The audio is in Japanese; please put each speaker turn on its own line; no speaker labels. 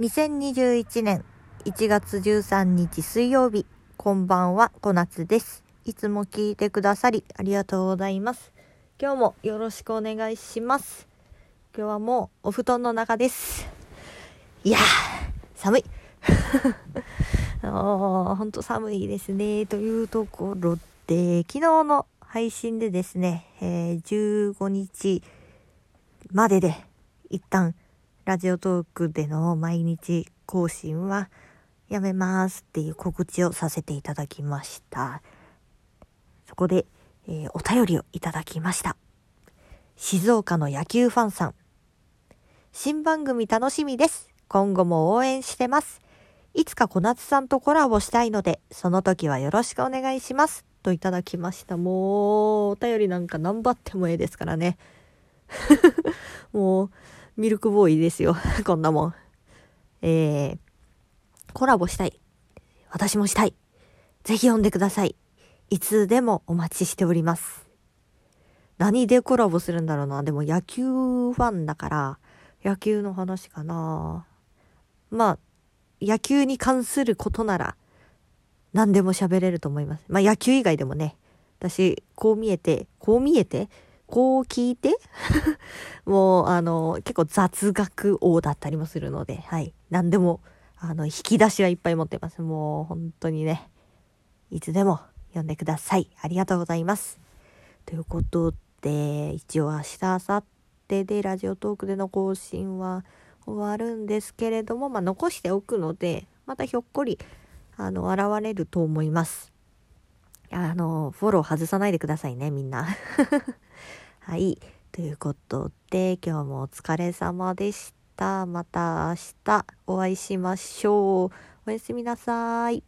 2021年1月13日水曜日、こんばんは、小夏です。いつも聞いてくださりありがとうございます。今日もよろしくお願いします。今日はもうお布団の中です。いや、寒い。ほんと寒いですね。というところで、昨日の配信でですね、えー15日までで一旦ラジオトークでの毎日更新はやめますっていう告知をさせていただきました。そこで、えーお便りをいただきました。静岡の野球ファンさん。新番組楽しみです。今後も応援してます。いつか小夏さんとコラボしたいので、その時はよろしくお願いします。といただきました。もう、お便りなんか何ばってもええですからね。もう、ミルクボーイですよ。こんなもん。えー、コラボしたい。私もしたい。ぜひ読んでください。いつでもお待ちしております。何でコラボするんだろうな。でも野球ファンだから、野球の話かな。まあ、野球に関することなら、何でも喋れると思います。まあ野球以外でもね、私、こう見えて、こう見えて、こう聞いて、もう、あの、結構雑学王だったりもするので、はい。何でも、あの、引き出しはいっぱい持ってます。もう、本当にね、いつでも読んでください。ありがとうございます。ということで、一応明日、明後日でラジオトークでの更新は終わるんですけれども、まあ、残しておくので、またひょっこり、あの、現れると思います。あの、フォロー外さないでくださいね、みんな。はい。ということで、今日もお疲れ様でした。また明日お会いしましょう。おやすみなさい。